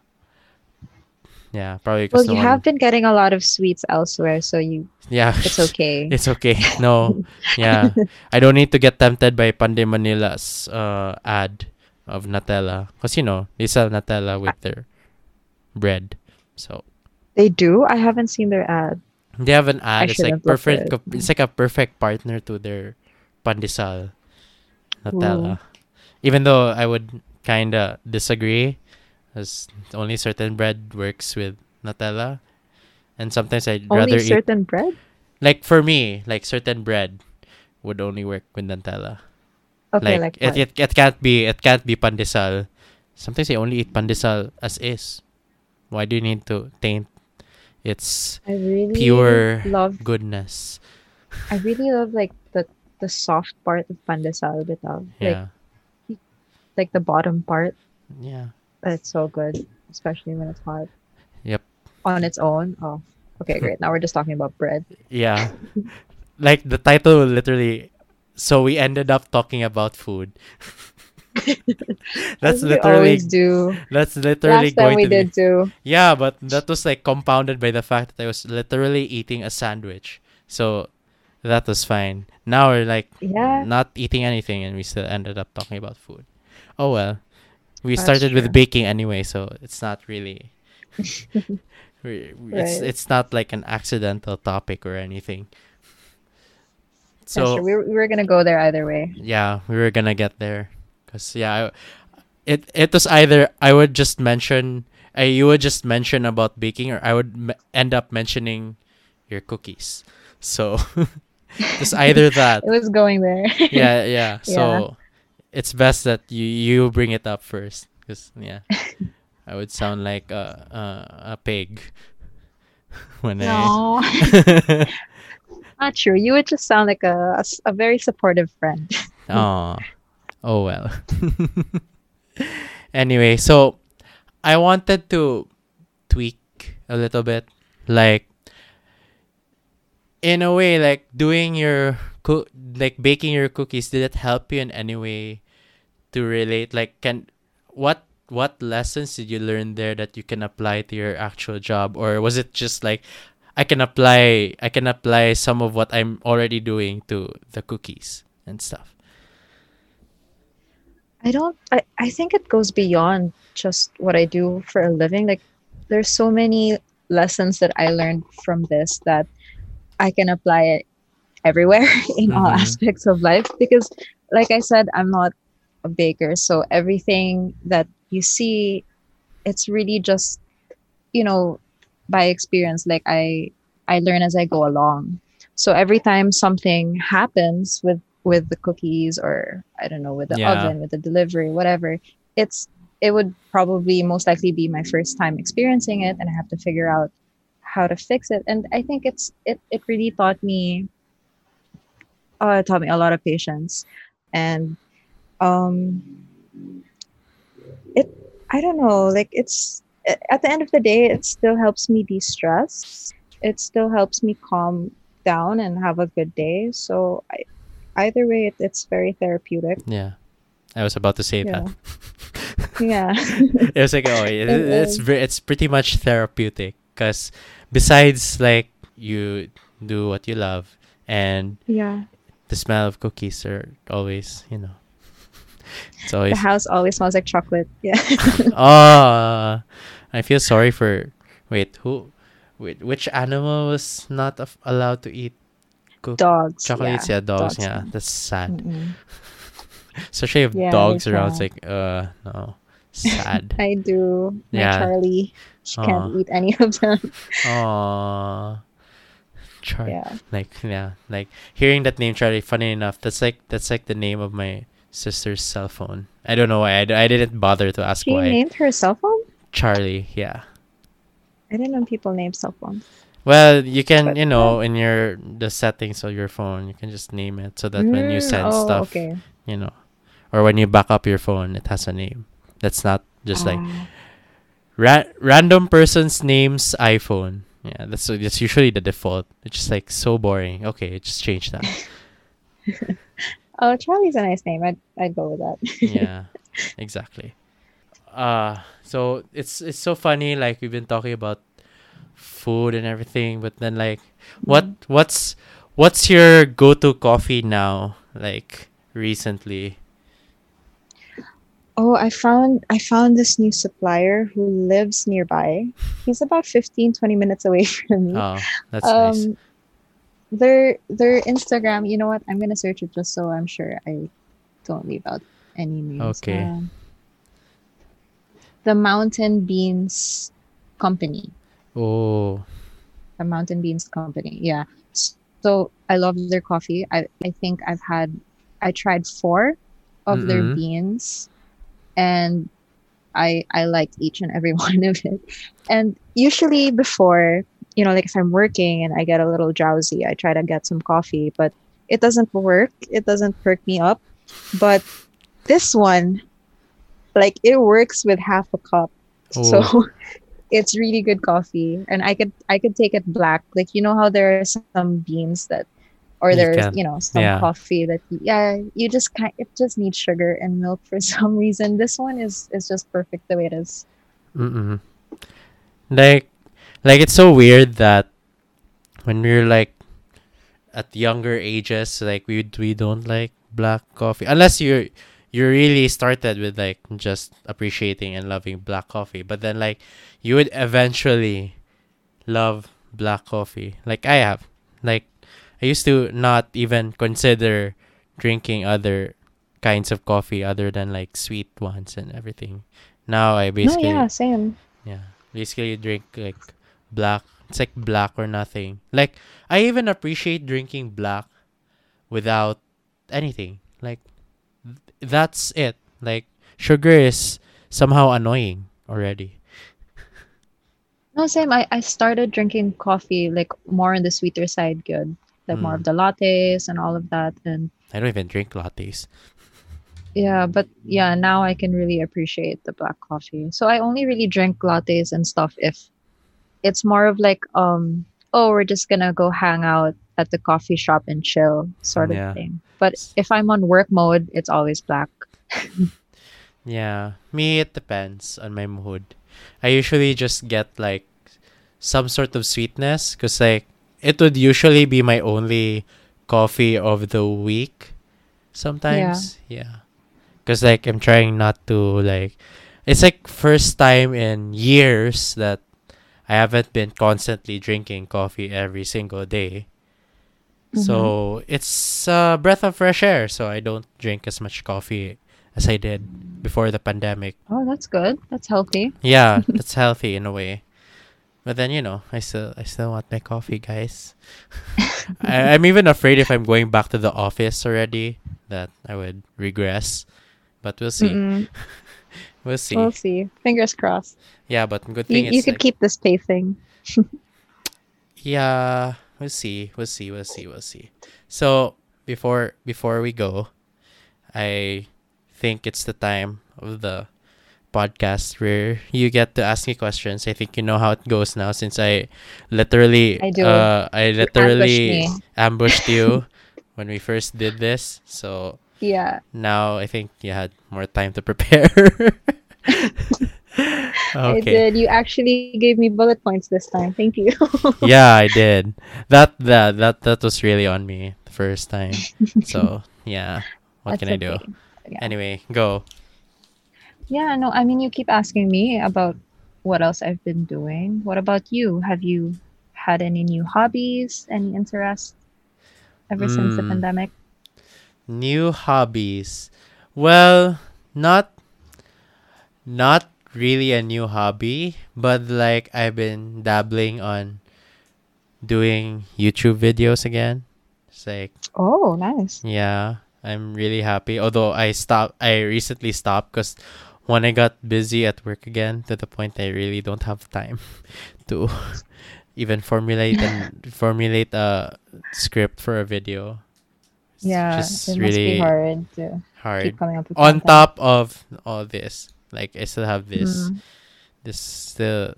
Yeah, probably Well, you have been getting a lot of sweets elsewhere, so you Yeah, it's *laughs* okay. it's okay. No, *laughs* yeah, I don't need to get tempted by Pan de Manila's uh, ad of Nutella because you know they sell Nutella with their bread. So they do. I haven't seen their ad. they have an ad. It's like perfect. it. It's like a perfect partner to their pandesal Nutella. Even though I would kind of disagree, as only certain bread works with Nutella, and sometimes I'd rather Only eat certain bread. like for me, like certain bread would only work with Nutella. Okay, like like, it, it, it can't be it can't be pandesal. Sometimes I only eat pandesal as is. Why do you need to taint its I really pure love. goodness? I really love like the the soft part of pandesal bitaw. Like Yeah, like the bottom part. yeah. That's so good, especially when it's hot. Yep. On its own. Oh. Okay, great. Now we're just talking about bread. Yeah. *laughs* like the title literally so we ended up talking about food. *laughs* that's literally always do. that's literally Last time we to be did too. Yeah, but that was like compounded by the fact that I was literally eating a sandwich. So that was fine. Now we're like Yeah. not eating anything and we still ended up talking about food. Oh well. We That's started with baking anyway, so it's not really *laughs* we- it's Right. it's not like an accidental topic or anything. So. We were, we were gonna go there either way. yeah, we were gonna get there, cause yeah, I, it it was either I would just mention, uh, you would just mention about baking, or I would m- end up mentioning your cookies. So *laughs* it's either *laughs* that. It was going there. Yeah, yeah. So it's best that you you bring it up first, cause yeah, *laughs* I would sound like a a, a pig *laughs* when I. No, *laughs* not true. You would just sound like a a very supportive friend. Oh, oh well. anyway, so I wanted to tweak a little bit, like in a way, like doing your cook, like baking your cookies. Did it help you in any way to relate? Like, can what what lessons did you learn there that you can apply to your actual job, or was it just like I can apply I can apply some of what I'm already doing to the cookies and stuff. I don't. I, I think it goes beyond just what I do for a living. Like, there's so many lessons that I learned from this that I can apply it everywhere *laughs* in all Mhm. aspects of life. Because, like I said, I'm not a baker, so everything that you see, it's really just, you know, by experience. Like I, I learn as I go along. So every time something happens with with the cookies or I don't know with the Yeah. oven with the delivery whatever it's it would probably most likely be my first time experiencing it and I have to figure out how to fix it and I think it's it it really taught me uh it taught me a lot of patience and um it I don't know like it's at the end of the day it still helps me de-stress it still helps me calm down and have a good day so I either way it, it's very therapeutic Yeah. I was about to say Yeah. that. *laughs* Yeah. it was like oh *laughs* it, It it's is. ve- it's pretty much therapeutic because besides like you do what you love and yeah. the smell of cookies are always you know *laughs* it's The house always smells like chocolate. Yeah. oh *laughs* *laughs* i feel sorry for wait who wait which animal was not af- allowed to eat cook dogs. chocolates yeah, dogs, dogs yeah that's sad especially if Yeah, dogs around it's like uh no sad I do. My Yeah. Charlie. She Aw. can't eat any of them. Aww. Char- Yeah. like yeah like hearing that name charlie funny enough that's like that's like the name of my sister's cell phone. I don't know why. I, I didn't bother to ask She why. named her cell phone? charlie yeah. I didn't know people name cell phones. well you can But, you know in your the settings of your phone you can just name it so that when you Mm, send oh, stuff Okay. you know or when you back up your phone it has a name. That's not just like Ah. ra- random person's name's iphone. Yeah that's that's usually the default. It's just like so boring. Okay just change that *laughs* Oh, Charlie's a nice name. I'd I'd go with that. *laughs* yeah exactly uh so it's it's so funny like we've been talking about food and everything but then like what what's what's your go-to coffee now like recently Oh, I found I found this new supplier who lives nearby. He's about 15, 20 minutes away *laughs* from me. oh that's nice um their their Instagram, you know what? I'm gonna search it just so I'm sure I don't leave out any names. Okay. Um, the Mountain Beans Company. oh The Mountain Beans Company. Yeah. So I love their coffee. I, I think I've had I tried four of their Mm-mm. beans and I I liked each and every *laughs* one of it. And usually before, you know, like if I'm working and I get a little drowsy, I try to get some coffee, but it doesn't work. It doesn't perk me up. But this one, like it works with half a cup. So oh. *laughs* it's really good coffee. And I could I could take it black. Like you know how there are some beans that or You there's can- you know some yeah. coffee that yeah you just kind it just needs sugar and milk for *laughs* some reason this one is is just perfect the way it is Mm-mm. Like, like it's so weird that when we're like at younger ages, like we we don't like black coffee unless you you really started with like just appreciating and loving black coffee, but then like you would eventually love black coffee, like I have. Like I used to not even consider drinking other kinds of coffee other than like sweet ones and everything. Now I basically no yeah same yeah. Basically, you drink like black. It's like black or nothing. Like I even appreciate drinking black without anything. Like th- that's it. Like sugar is somehow annoying already. no same i i started drinking coffee like more on the sweeter side good like more Mm. of the lattes and all of that and I don't even drink lattes. yeah but yeah now i can really appreciate the black coffee so i only really drink lattes and stuff if it's more of like um oh we're just gonna go hang out at the coffee shop and chill sort of Yeah. thing but if i'm on work mode it's always black Yeah, me it depends on my mood. I usually just get like some sort of sweetness because like it would usually be my only coffee of the week. Sometimes, yeah, because like I'm trying not to like. It's like first time in years that I haven't been constantly drinking coffee every single day. So mm-hmm. it's a breath of fresh air. So I don't drink as much coffee as I did before the pandemic. oh that's good that's healthy Yeah, *laughs* that's healthy in a way. But then you know, I still I still want my coffee, guys. *laughs* I, I'm even afraid if I'm going back to the office already that I would regress. But we'll see. Mm-mm. We'll see. we'll see fingers crossed yeah, but good you, thing you it's could like- keep this pacing *laughs* Yeah, we'll see. We'll see. We'll see. We'll see. So before before we go, I think it's the time of the podcast where you get to ask me questions. I think you know how it goes now since I literally I do. uh I ambushed literally me. ambushed you *laughs* when we first did this. So Yeah. Now I think you had more time to prepare. *laughs* I did. You actually gave me bullet points this time. Thank you. *laughs* yeah, I did. That that that that was really on me the first time. *laughs* So yeah, what That's can I do? okay. Yeah. Anyway, go. Yeah, no, I mean, you keep asking me about what else I've been doing. What about you? Have you had any new hobbies, any interests ever since the Mm. pandemic? New hobbies. Well, not not really a new hobby, but like I've been dabbling on doing YouTube videos again. It's like Oh, nice. Yeah, I'm really happy. Although I stopped, I recently stopped because when I got busy at work again, to the point I really don't have time *laughs* to even formulate and formulate a script for a video. Yeah, just it must really be hard to hard. keep coming up with On content. top of all this, like I still have this. Mm. This still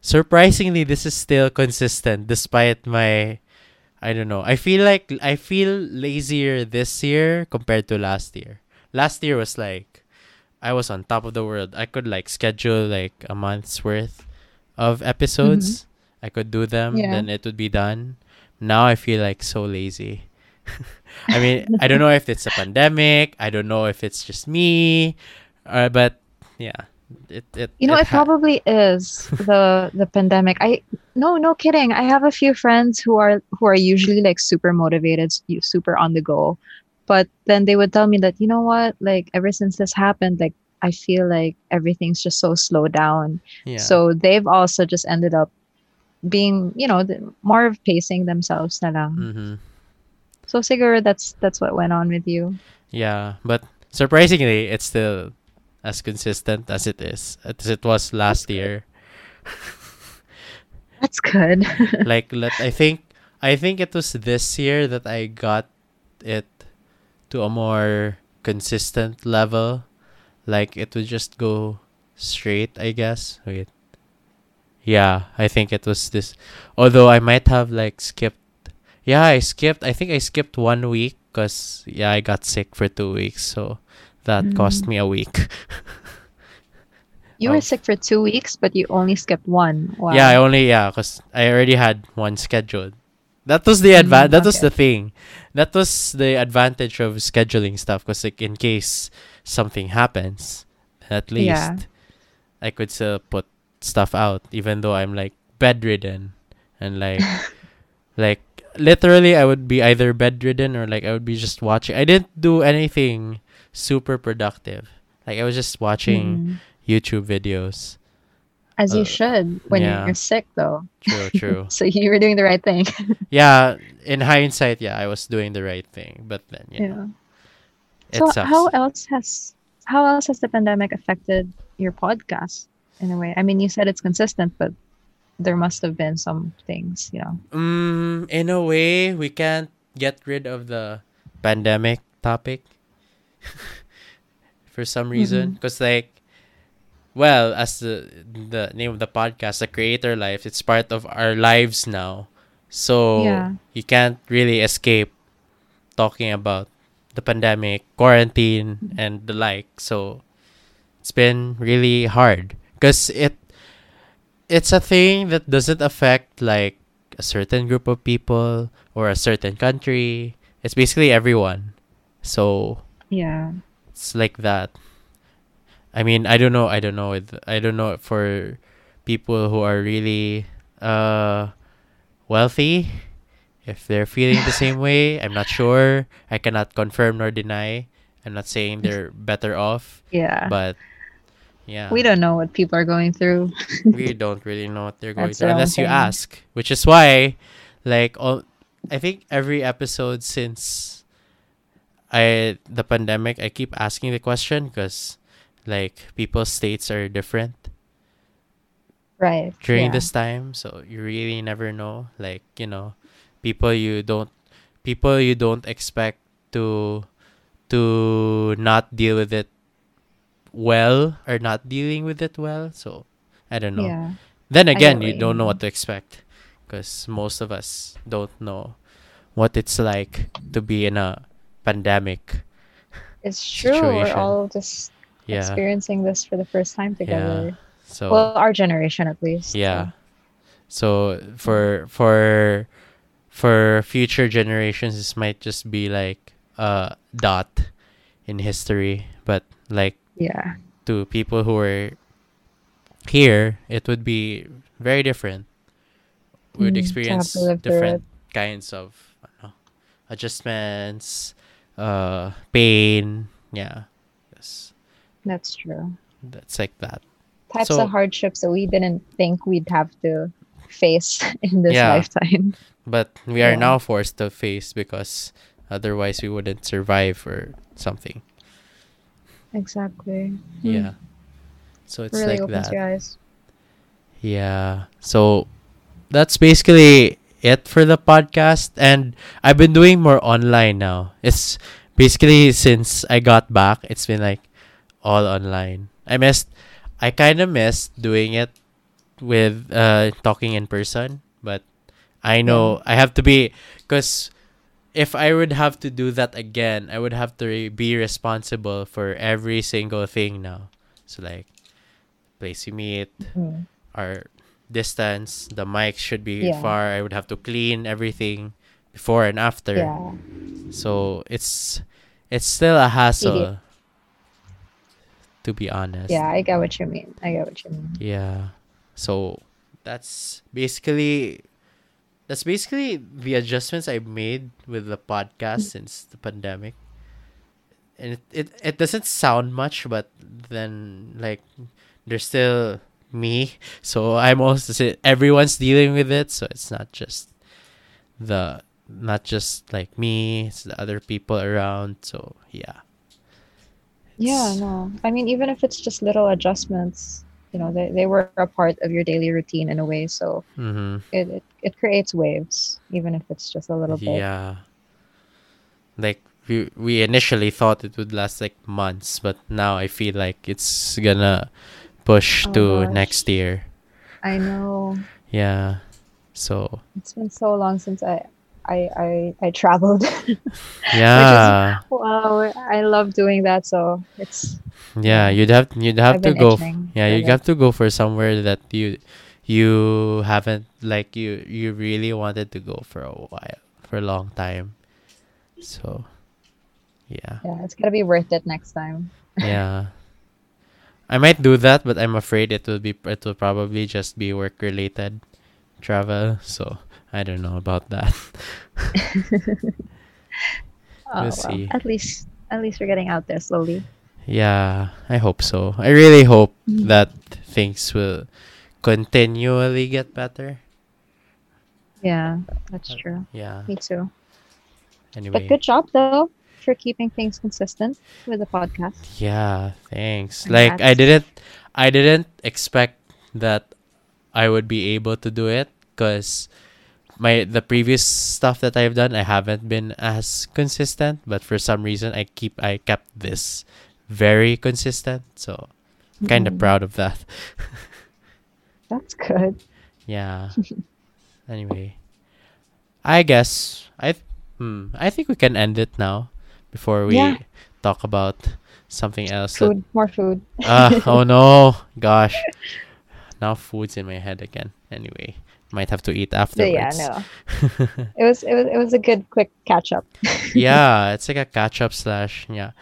surprisingly, this is still consistent despite my. I don't know. I feel like I feel lazier this year compared to last year. Last year was like I was on top of the world. I could like schedule like a month's worth of episodes. I could do them, Yeah. then it would be done. Now I feel like so lazy. *laughs* I mean, I don't know if it's a pandemic. I don't know if it's just me, uh, but yeah, it it. You know, it ha- probably is the the pandemic. I no, no kidding. I have a few friends who are who are usually like super motivated, super on the go, but then they would tell me that you know what, like ever since this happened, like I feel like everything's just so slowed down. yeah. So they've also just ended up being, you know, the, more of pacing themselves na lang. Mm-hmm. So siguro that's that's what went on with you. Yeah, but surprisingly, it's still as consistent as it is as it was last year. That's good. *laughs* *laughs* like let I think I think it was this year that I got it to a more consistent level. Like it would just go straight, I guess. Wait. Yeah, I think it was this. Although I might have like skipped. Yeah, I skipped. I think I skipped one week because yeah, I got sick for two weeks, so that cost Mm. me a week. You were Of- sick for two weeks, but you only skipped one. Wow. Yeah, I only yeah, cause I already had one scheduled. That was the advan. Mm, That was the thing. That was the advantage of scheduling stuff. Cause like in case something happens, at least Yeah. I could still put stuff out, even though I'm like bedridden and like *laughs* like literally I would be either bedridden or like I would be just watching. I didn't do anything super productive. Like I was just watching Mm. YouTube videos. As Uh, you should when yeah. you're sick, though. True, true. *laughs* So you were doing the right thing. *laughs* yeah, in hindsight, yeah, I was doing the right thing, but then you know, it So sucks. how else has how else has the pandemic affected your podcast in a way? I mean, you said it's consistent, but there must have been some things, you know. Mm, in a way, we can't get rid of the pandemic topic *laughs* for some reason, because like, well, as the the name of the podcast, the creator life, it's part of our lives now, so Yeah. you can't really escape talking about the pandemic, quarantine, and the like. So it's been really hard because it it's a thing that doesn't affect like a certain group of people or a certain country. It's basically everyone. So Yeah. it's like that. I mean, I don't know. I don't know. I don't know for people who are really uh wealthy if they're feeling the same way. I'm not sure. I cannot confirm nor deny. I'm not saying they're *laughs* better off, Yeah. but yeah, we don't know what people are going through. we *laughs* don't really know what they're going That's through unless you ask, which is why, like, all I think every episode since I the pandemic, I keep asking the question because, like, people's states are different Right. during yeah. this time, so you really never know. Like, you know, people you don't, people you don't expect to, to not deal with it well or not dealing with it well. So, I don't know. Yeah. Then again, you don't know what to expect because most of us don't know what it's like to be in a pandemic It's true. We're all just Yeah. experiencing this for the first time together. So Well, our generation at least. yeah. So for for for future generations this might just be like a dot in history, but like Yeah. to people who are here, it would be very different. We would Mm, experience different kinds of ano, adjustments, uh, pain. Yeah, yes, That's true. that's like that. Types So- of hardships that we didn't think we'd have to face *laughs* in this Yeah. lifetime. But we are Yeah. now forced to face because otherwise we wouldn't survive or something. Exactly. Hmm. Yeah. So it's really like opens that. your eyes. Yeah. So that's basically it for the podcast. And I've been doing more online now. It's basically since I got back, it's been like all online. I missed, I kind of missed doing it with uh, talking in person, but I know I have to be, because if I would have to do that again, I would have to re- be responsible for every single thing now. So, like, place you meet, Mm. our distance, the mic should be Yeah. far. I would have to clean everything before and after. Yeah. So it's it's still a hassle. To be honest. Yeah, I get what you mean. I get what you mean. Yeah. So that's basically that's basically the adjustments I made with the podcast since the pandemic. And it, it, it doesn't sound much, but then like there's still me. *laughs* So I'm also everyone's dealing with it, so it's not just the not just like me, it's the other people around. So yeah. Yeah, no. I mean, even if it's just little adjustments, you know, they, they were a part of your daily routine in a way. So mm-hmm. it, it, it creates waves, even if it's just a little bit. Yeah. Like we we initially thought it would last like months, but now I feel like it's gonna push Oh to gosh. next year. I know. Yeah. So It's been so long since I I I, I traveled. *laughs* yeah. wow, I love doing that. So it's yeah, you'd have you'd have I've to go yeah, you'd have to go for somewhere that you you haven't like you you really wanted to go for a while for a long time. So yeah. yeah, it's gotta be worth it next time. yeah. *laughs* I might do that, but I'm afraid it will be it will probably just be work related travel. So I don't know about that. *laughs* Oh, We'll well, see. At least at least we're getting out there slowly. yeah, I hope so. I really hope Mhm. that things will continually get better. Yeah, that's Uh, true. Yeah. Me too. Anyway. But good job though for keeping things consistent with the podcast. Yeah, thanks. Like I didn't I didn't expect that I would be able to do it cuz my the previous stuff that I've done I haven't been as consistent, but for some reason I keep I kept this very consistent. So I'm kind of Mm, proud of that. That's good. *laughs* yeah. anyway, I guess I hmm, I think we can end it now before we Yeah. talk about something else that Food, more food. Ah, oh no, *laughs* gosh. Now food's in my head again. Anyway, might have to eat But yeah, no. *laughs* It was it was it was a good quick catch up. *laughs* yeah, it's like a catch up slash. Yeah,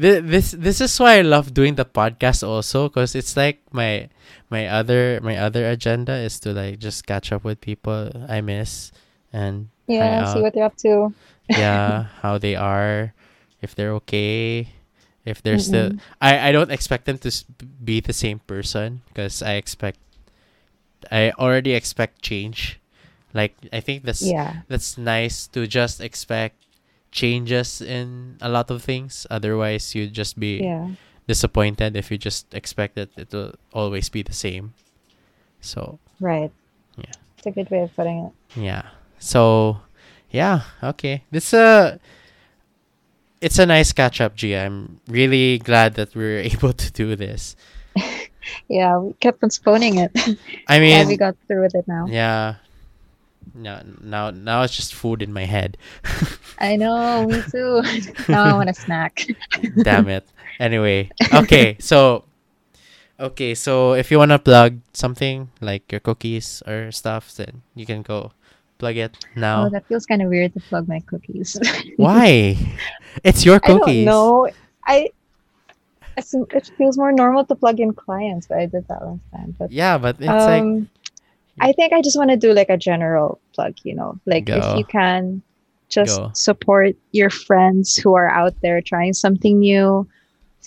Th- this this is why I love doing the podcast also because it's like my my other my other agenda is to like just catch up with people I miss and Yeah, see what they're up to. yeah *laughs* how they are if they're okay if they're still Mm-mm. I, I don't expect them to be the same person because I expect I already expect change like I think that's Yeah. that's nice to just expect changes in a lot of things otherwise you'd just be Yeah. disappointed if you just expect that it will always be the same so Right. Yeah. It's a good way of putting it. yeah. So, yeah. Okay. This uh it's a nice catch up, G. I'm really glad that we are *laughs* able to do this. Yeah, we kept postponing it. I *laughs* Glad we got through with it now. yeah. Now, now, now it's just food in my head. *laughs* I know, me too. *laughs* now I want a snack. Damn it. Anyway, okay, so okay, so if you wanna plug something like your cookies or stuff, then you can go plug it now. Oh, that feels kind of weird to plug my cookies. Why? It's your I don't cookies. know. I it feels more normal to plug in clients, but I did that last time. But Yeah, but it's like um, I think I just want to do like a general plug, you know, like Go. if you can just Go. support your friends who are out there trying something new,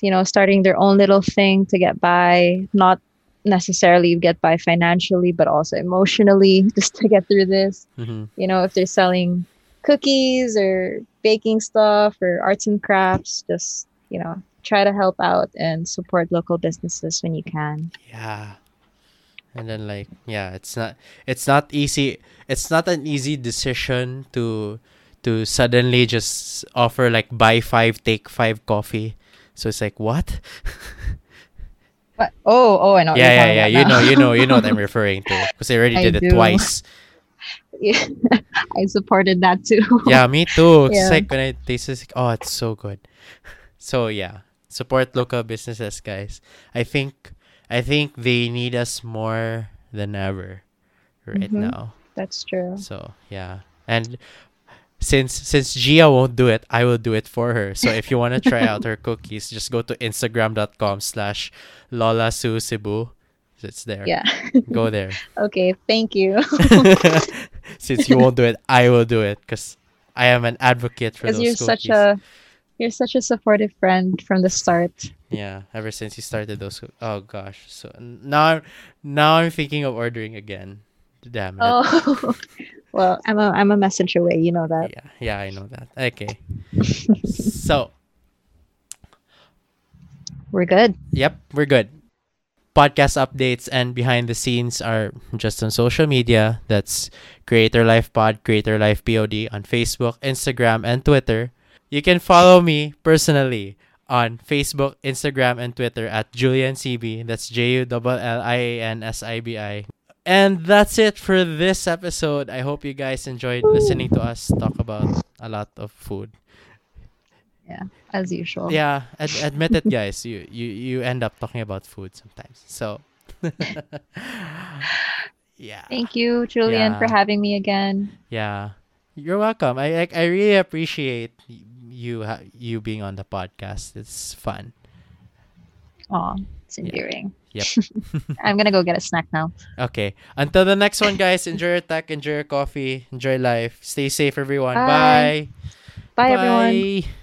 you know, starting their own little thing to get by, not necessarily get by financially, but also emotionally, *laughs* just to get through this. mhm. You know, if they're selling cookies or baking stuff or arts and crafts, just, you know, try to help out and support local businesses when you can. Yeah. And then like yeah, it's not it's not easy it's not an easy decision to to suddenly just offer like buy 5 take 5 coffee. So it's like what? *laughs* But oh, oh, I know. yeah, yeah, yeah. You know, you know, you know what I'm *laughs* referring to because I already I did it do. twice. *laughs* Yeah, I supported that too. Yeah, me too. It's Yeah. like when I taste it, like, oh, it's so good. So yeah, support local businesses, guys. I think I think they need us more than ever right Mhm. now. That's true. So yeah, and since since Gia won't do it, I will do it for her. So if you want to try out her *laughs* cookies, just go to instagram.com slash Lola Sue Cebu. It's there. Yeah. Go there. *laughs* Okay. Thank you. *laughs* since you won't do it, I will do it because I am an advocate for those you're cookies. such a you're such a supportive friend from the start. Yeah, ever since you started those. Oh gosh, so now I'm now I'm thinking of ordering again. Damn it. Oh. *laughs* well, I'm a I'm a messenger away. You know that. Yeah, yeah, I know that. Okay. *laughs* so, We're good. yep, we're good. Podcast updates and behind the scenes are just on social media. That's Creator Life Pod, Creator Life POD on Facebook, Instagram, and Twitter. You can follow me personally on Facebook, Instagram, and Twitter at Jullian Sibi. That's J U L L I A N S I B I. And that's it for this episode. I hope you guys enjoyed listening to us talk about a lot of food. Yeah, as usual. Yeah, ad- admit it, guys. You you you end up talking about food sometimes. So, *laughs* yeah, Thank you, Jullian, for having me again. yeah. You're welcome. I like. I really appreciate you ha- you being on the podcast. It's fun. Oh, it's Yeah. endearing. Yep. *laughs* I'm gonna go get a snack now. Okay. Until the next one, guys. Enjoy your tech. Enjoy your coffee. Enjoy life. Stay safe, everyone. Bye. Bye. Bye, everyone. Bye.